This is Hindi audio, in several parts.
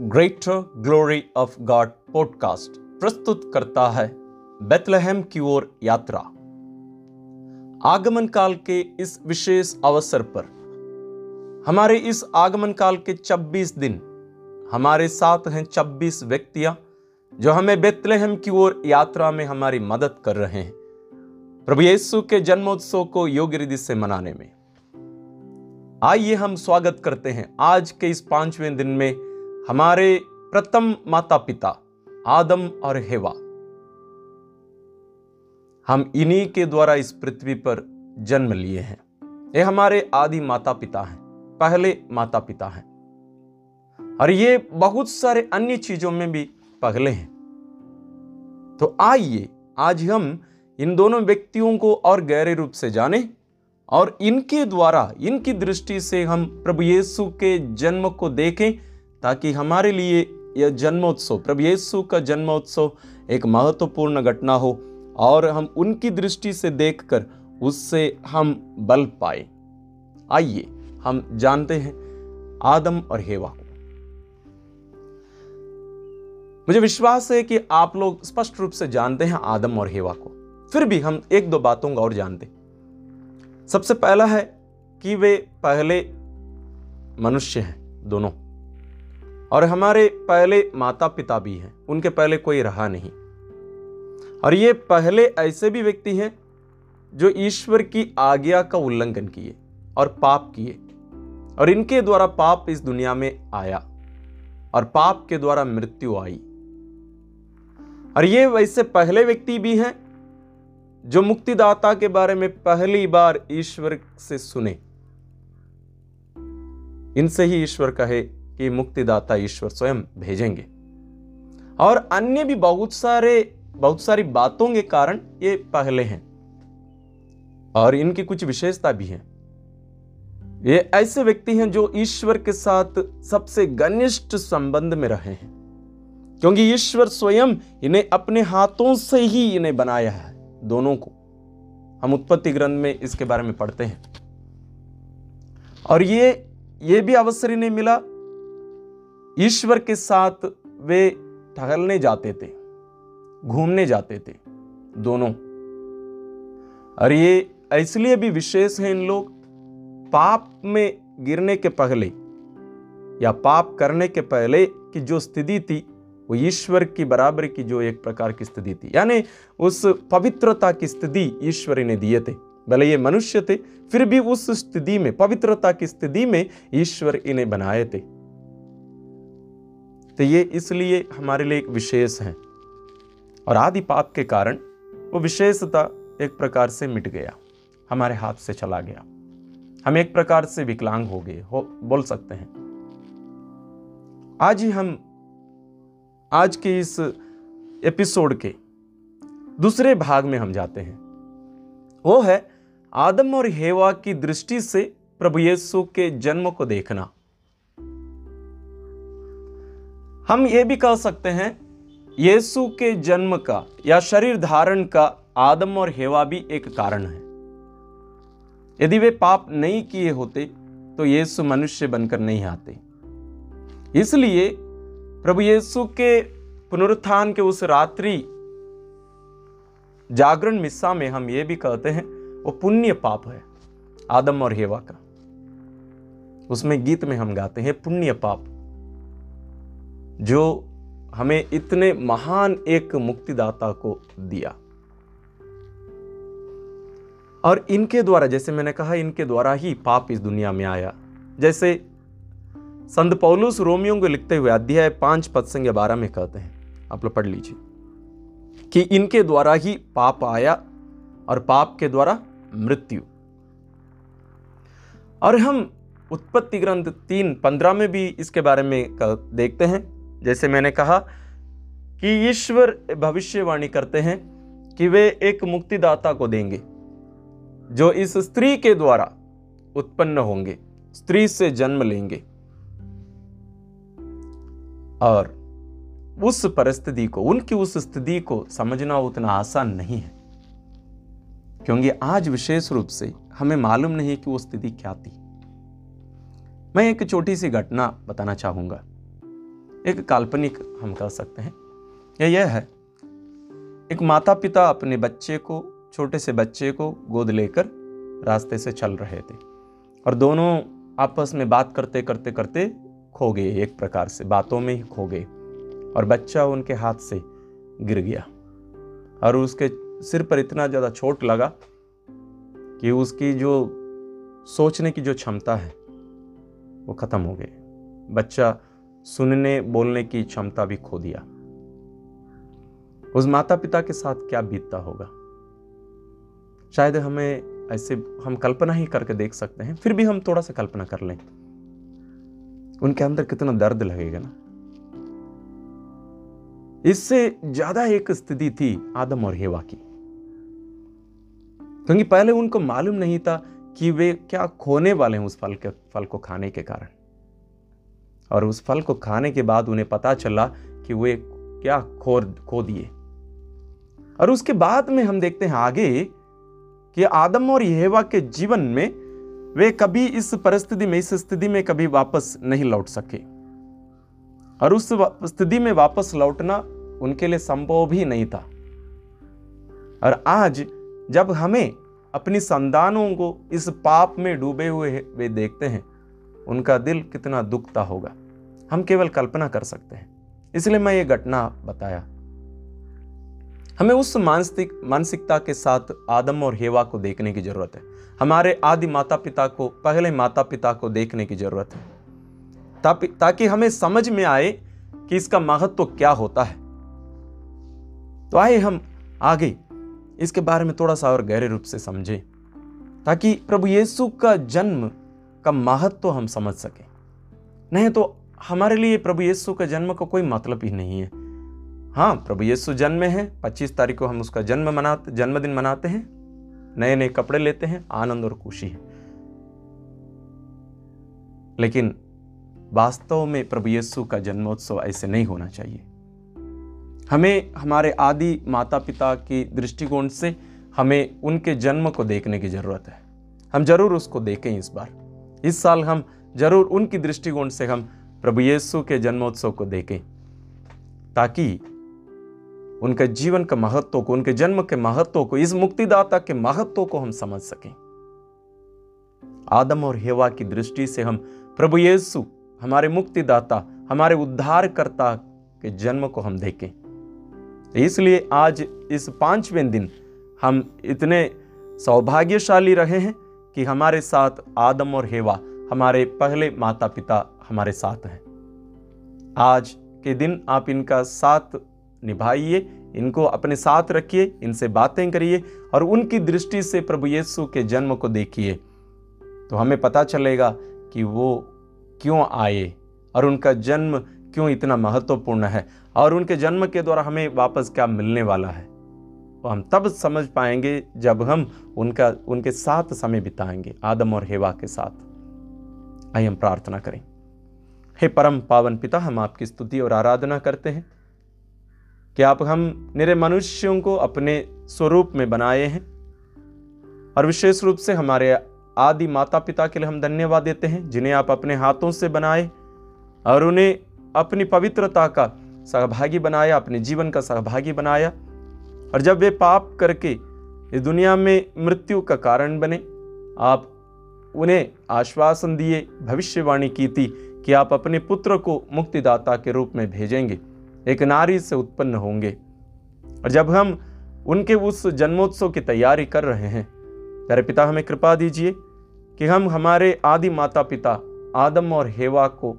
Greater glory of God podcast प्रस्तुत करता है बेतलहम की ओर यात्रा। आगमन काल के इस विशेष अवसर पर, हमारे इस आगमन काल के 26 दिन, हमारे साथ हैं 26 व्यक्तियाँ जो हमें बेतलहम की ओर यात्रा में हमारी मदद कर रहे हैं। प्रभु यीशु के जन्मोत्सव को योग्य रिधि से मनाने में। आइए हम स्वागत करते हैं आज के इस पाँचवें दिन में हमारे प्रथम माता पिता आदम और हेवा। हम इन्हीं के द्वारा इस पृथ्वी पर जन्म लिए हैं। ये हमारे आदि माता पिता हैं, पहले माता पिता हैं। और ये बहुत सारे अन्य चीज़ों में भी पहले हैं। तो आइए, आज हम इन दोनों व्यक्तियों को और गहरे रूप से जाने और इनके द्वारा, इनकी दृष्टि से हम प्रभु यीशु के जन्म को देखें ताकि हमारे लिए यह जन्मोत्सव, प्रभु यीशु का जन्मोत्सव एक महत्वपूर्ण घटना हो और हम उनकी दृष्टि से देखकर उससे हम बल पाए। आइए, हम जानते हैं आदम और हेवा। को मुझे विश्वास है कि आप लोग स्पष्ट रूप से जानते हैं आदम और हेवा को। फिर भी हम एक दो बातों को और जानते सबसे पहला है कि वे पहले मनुष्य हैं, दोनों। और हमारे पहले माता पिता भी हैं, उनके पहले कोई रहा नहीं। और ये पहले ऐसे भी व्यक्ति हैं, जो ईश्वर की आज्ञा का उल्लंघन किए और पाप किए, और इनके द्वारा पाप इस दुनिया में आया, और पाप के द्वारा मृत्यु आई। और ये वैसे पहले व्यक्ति भी हैं, जो मुक्तिदाता के बारे में पहली बार ईश्वर से सुने। इनसे ही ईश्वर कहे कि मुक्तिदाता ईश्वर स्वयं भेजेंगे। और अन्य भी बहुत सारे, बहुत सारी बातों के कारण ये पहले हैं। और इनकी कुछ विशेषता भी है। ये ऐसे व्यक्ति हैं जो ईश्वर के साथ सबसे घनिष्ठ संबंध में रहे हैं। क्योंकि ईश्वर स्वयं इन्हें अपने हाथों से ही इन्हें बनाया है, दोनों को। हम उत्पत्ति ग्रंथ में इसके बारे में पढ़ते हैं। और ये ये भी अवसर इन्हें मिला ईश्वर के साथ वे टहलने जाते थे, घूमने जाते थे दोनों। और ये इसलिए भी विशेष है इन लोग, पाप में गिरने के पहले या पाप करने के पहले की जो स्थिति थी, वो ईश्वर की बराबर की जो एक प्रकार की स्थिति थी। यानी उस पवित्रता की स्थिति ईश्वर ने दिए थे। भले ये मनुष्य थे, फिर भी उस स्थिति में, पवित्रता की स्थिति में ईश्वर इन्हें बनाए थे। तो ये इसलिए हमारे लिए एक विशेष है। और आदि पाप के कारण वो विशेषता एक प्रकार से मिट गया, हमारे हाथ से चला गया। हम एक प्रकार से विकलांग हो गए, हो, बोल सकते हैं। आज ही हम, आज के इस एपिसोड के दूसरे भाग में हम जाते हैं। वो है आदम और हेवा की दृष्टि से प्रभु यीशु के जन्म को देखना। हम ये भी कह सकते हैं, यीशु के जन्म का या शरीर धारण का आदम और हेवा भी एक कारण है। यदि वे पाप नहीं किए होते तो यीशु मनुष्य बनकर नहीं आते। इसलिए प्रभु यीशु के पुनरुत्थान के उस रात्रि जागरण मिस्सा में हम ये भी कहते हैं, वो पुण्य पाप है, आदम और हेवा का। उसमें गीत में हम गाते हैं, पुण्य पाप। जो हमें इतने महान एक मुक्तिदाता को दिया। और इनके द्वारा, जैसे मैंने कहा, इनके द्वारा ही पाप इस दुनिया में आया। जैसे संत पौलुस रोमियो को लिखते हुए अध्याय पाँच, पद संज्ञा बारह में कहते हैं। आप लोग पढ़ लीजिए। कि इनके द्वारा ही पाप आया और पाप के द्वारा मृत्यु। और हम उत्पत्ति ग्रंथ तीन, पंद्रह में भी इसके बारे में देखते हैं। जैसे मैंने कहा कि ईश्वर भविष्यवाणी करते हैं कि वे एक मुक्तिदाता को देंगे, जो इस स्त्री के द्वारा उत्पन्न होंगे, स्त्री से जन्म लेंगे। और उस परिस्थिति को, उनकी उस स्थिति को समझना उतना आसान नहीं है, क्योंकि आज विशेष रूप से हमें मालूम नहीं कि वो स्थिति क्या थी। मैं एक छोटी सी घटना बताना चाहूँगा। एक काल्पनिक हम कह सकते हैं। यह यह है, एक माता पिता अपने बच्चे को, छोटे से बच्चे को गोद लेकर रास्ते से चल रहे थे और दोनों आपस में बात करते करते करते खो गए एक प्रकार से, बातों में ही खो गए और बच्चा उनके हाथ से गिर गया और उसके सिर पर इतना ज़्यादा चोट लगा कि उसकी जो सोचने की जो क्षमता है, वो ख़त्म हो गई। बच्चा सुनने, बोलने की क्षमता भी खो दिया। उस माता पिता के साथ क्या बीतता होगा? शायद हमें ऐसे हम कल्पना ही करके देख सकते हैं, फिर भी हम थोड़ा सा कल्पना कर लें। उनके अंदर कितना दर्द लगेगा ना? इससे ज़्यादा एक स्थिति थी आदम और हेवा की। क्योंकि पहले उनको मालूम नहीं था कि वे क्या खोने वाले हैं उस फल के, फल को खाने के कारण। और उस फल को खाने के बाद उन्हें पता चला कि वे क्या खो खो दिए। और उसके बाद में हम देखते हैं आगे कि आदम और यहेवा के जीवन में वे कभी इस परिस्थिति में, इस स्थिति में कभी वापस नहीं लौट सके। और उस स्थिति में वापस लौटना उनके लिए संभव भी नहीं था। और आज जब हमें अपनी संतानों को इस पाप में डूबे हुए वे देखते हैं उनका दिल कितना दुखता होगा। हम केवल कल्पना कर सकते हैं। इसलिए मैं ये घटना बताया। हमें उस मानसिक, मानसिकता के साथ आदम और हेवा को देखने की ज़रूरत है। हमारे आदि माता पिता को, पहले माता पिता को देखने की ज़रूरत है। ताकि हमें समझ में आए कि इसका महत्व तो क्या होता है। तो आए हम आगे इसके बारे में थोड़ा सा और गहरे रूप से समझें। ताकि प्रभु यीशु का जन्म का महत्व तो हम समझ सकें। नहीं तो हमारे लिए प्रभु यीशु का जन्म का को कोई मतलब ही नहीं है। हाँ प्रभु यीशु जन्म है 25 तारीख को हम उसका जन्म मनाते, जन्मदिन मनाते हैं नए नए कपड़े लेते हैं, आनंद और खुशी है। लेकिन वास्तव में प्रभु यीशु का जन्मोत्सव ऐसे नहीं होना चाहिए। हमें हमारे आदि माता पिता की दृष्टिकोण से हमें उनके जन्म को देखने की ज़रूरत है। हम ज़रूर उसको देखें इस बार। इस साल हम ज़रूर उनकी दृष्टिकोण से हम प्रभु यीशु के जन्मोत्सव को देखें, ताकि उनके जीवन का महत्व को, उनके जन्म के महत्व को, इस मुक्तिदाता के महत्व को हम समझ सकें। आदम और हेवा की दृष्टि से हम प्रभु यीशु, हमारे मुक्तिदाता, हमारे उद्धारकर्ता के जन्म को हम देखें। इसलिए आज इस पाँचवें दिन हम इतने सौभाग्यशाली रहे हैं कि हमारे साथ आदम और हेवा, हमारे पहले माता पिता हमारे साथ हैं। आज के दिन आप इनका साथ निभाइए, इनको अपने साथ रखिए, इनसे बातें करिए और उनकी दृष्टि से प्रभु यीशु के जन्म को देखिए। तो हमें पता चलेगा कि वो क्यों आए और उनका जन्म क्यों इतना महत्वपूर्ण है और उनके जन्म के द्वारा हमें वापस क्या मिलने वाला है। हम तब समझ पाएँगे जब हम उनका, उनके साथ समय बिताएँगे, आदम और हेवा के साथ। आइए हम प्रार्थना करें। हे परम पावन पिता, हम आपकी स्तुति और आराधना करते हैं। कि आप हम निरे मनुष्यों को अपने स्वरूप में बनाए हैं? और विशेष रूप से हमारे आदि माता पिता के लिए हम धन्यवाद देते हैं, जिन्हें आप अपने हाथों से बनाए और उन्हें अपनी पवित्रता का सहभागी बनाया, अपने जीवन का सहभागी बनाया। और जब वे पाप करके इस दुनिया में मृत्यु का कारण बने, आप उन्हें आश्वासन दिए, भविष्यवाणी की थी कि आप अपने पुत्र को मुक्तिदाता के रूप में भेजेंगे, एक नारी से उत्पन्न होंगे। और जब हम उनके उस जन्मोत्सव की तैयारी कर रहे हैं प्यारे पिता, हमें कृपा दीजिए कि हम हमारे आदि माता पिता आदम और हेवा को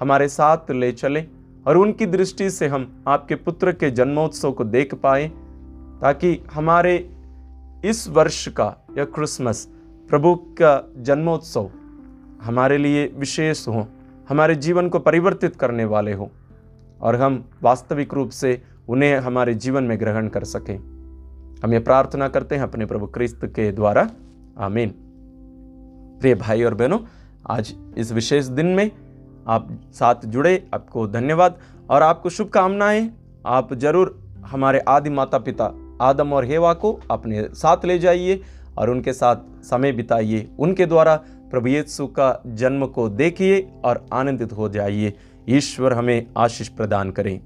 हमारे साथ ले चलें और उनकी दृष्टि से हम आपके पुत्र के जन्मोत्सव को देख पाए ताकि हमारे इस वर्ष का या क्रिसमस, प्रभु का जन्मोत्सव हमारे लिए विशेष हो, हमारे जीवन को परिवर्तित करने वाले हो, और हम वास्तविक रूप से उन्हें हमारे जीवन में ग्रहण कर सकें। हम ये प्रार्थना करते हैं अपने प्रभु क्रिस्त के द्वारा। आमीन। प्रिय भाई और बहनों, आज इस विशेष दिन में आप साथ जुड़े, आपको धन्यवाद, और आपको शुभकामनाएँ, आप ज़रूर हमारे आदि माता पिता आदम और हेवा को अपने साथ ले जाइए और उनके साथ समय बिताइए। उनके द्वारा प्रभु यीशु का जन्म को देखिए और आनंदित हो जाइए। ईश्वर हमें आशीष प्रदान करें।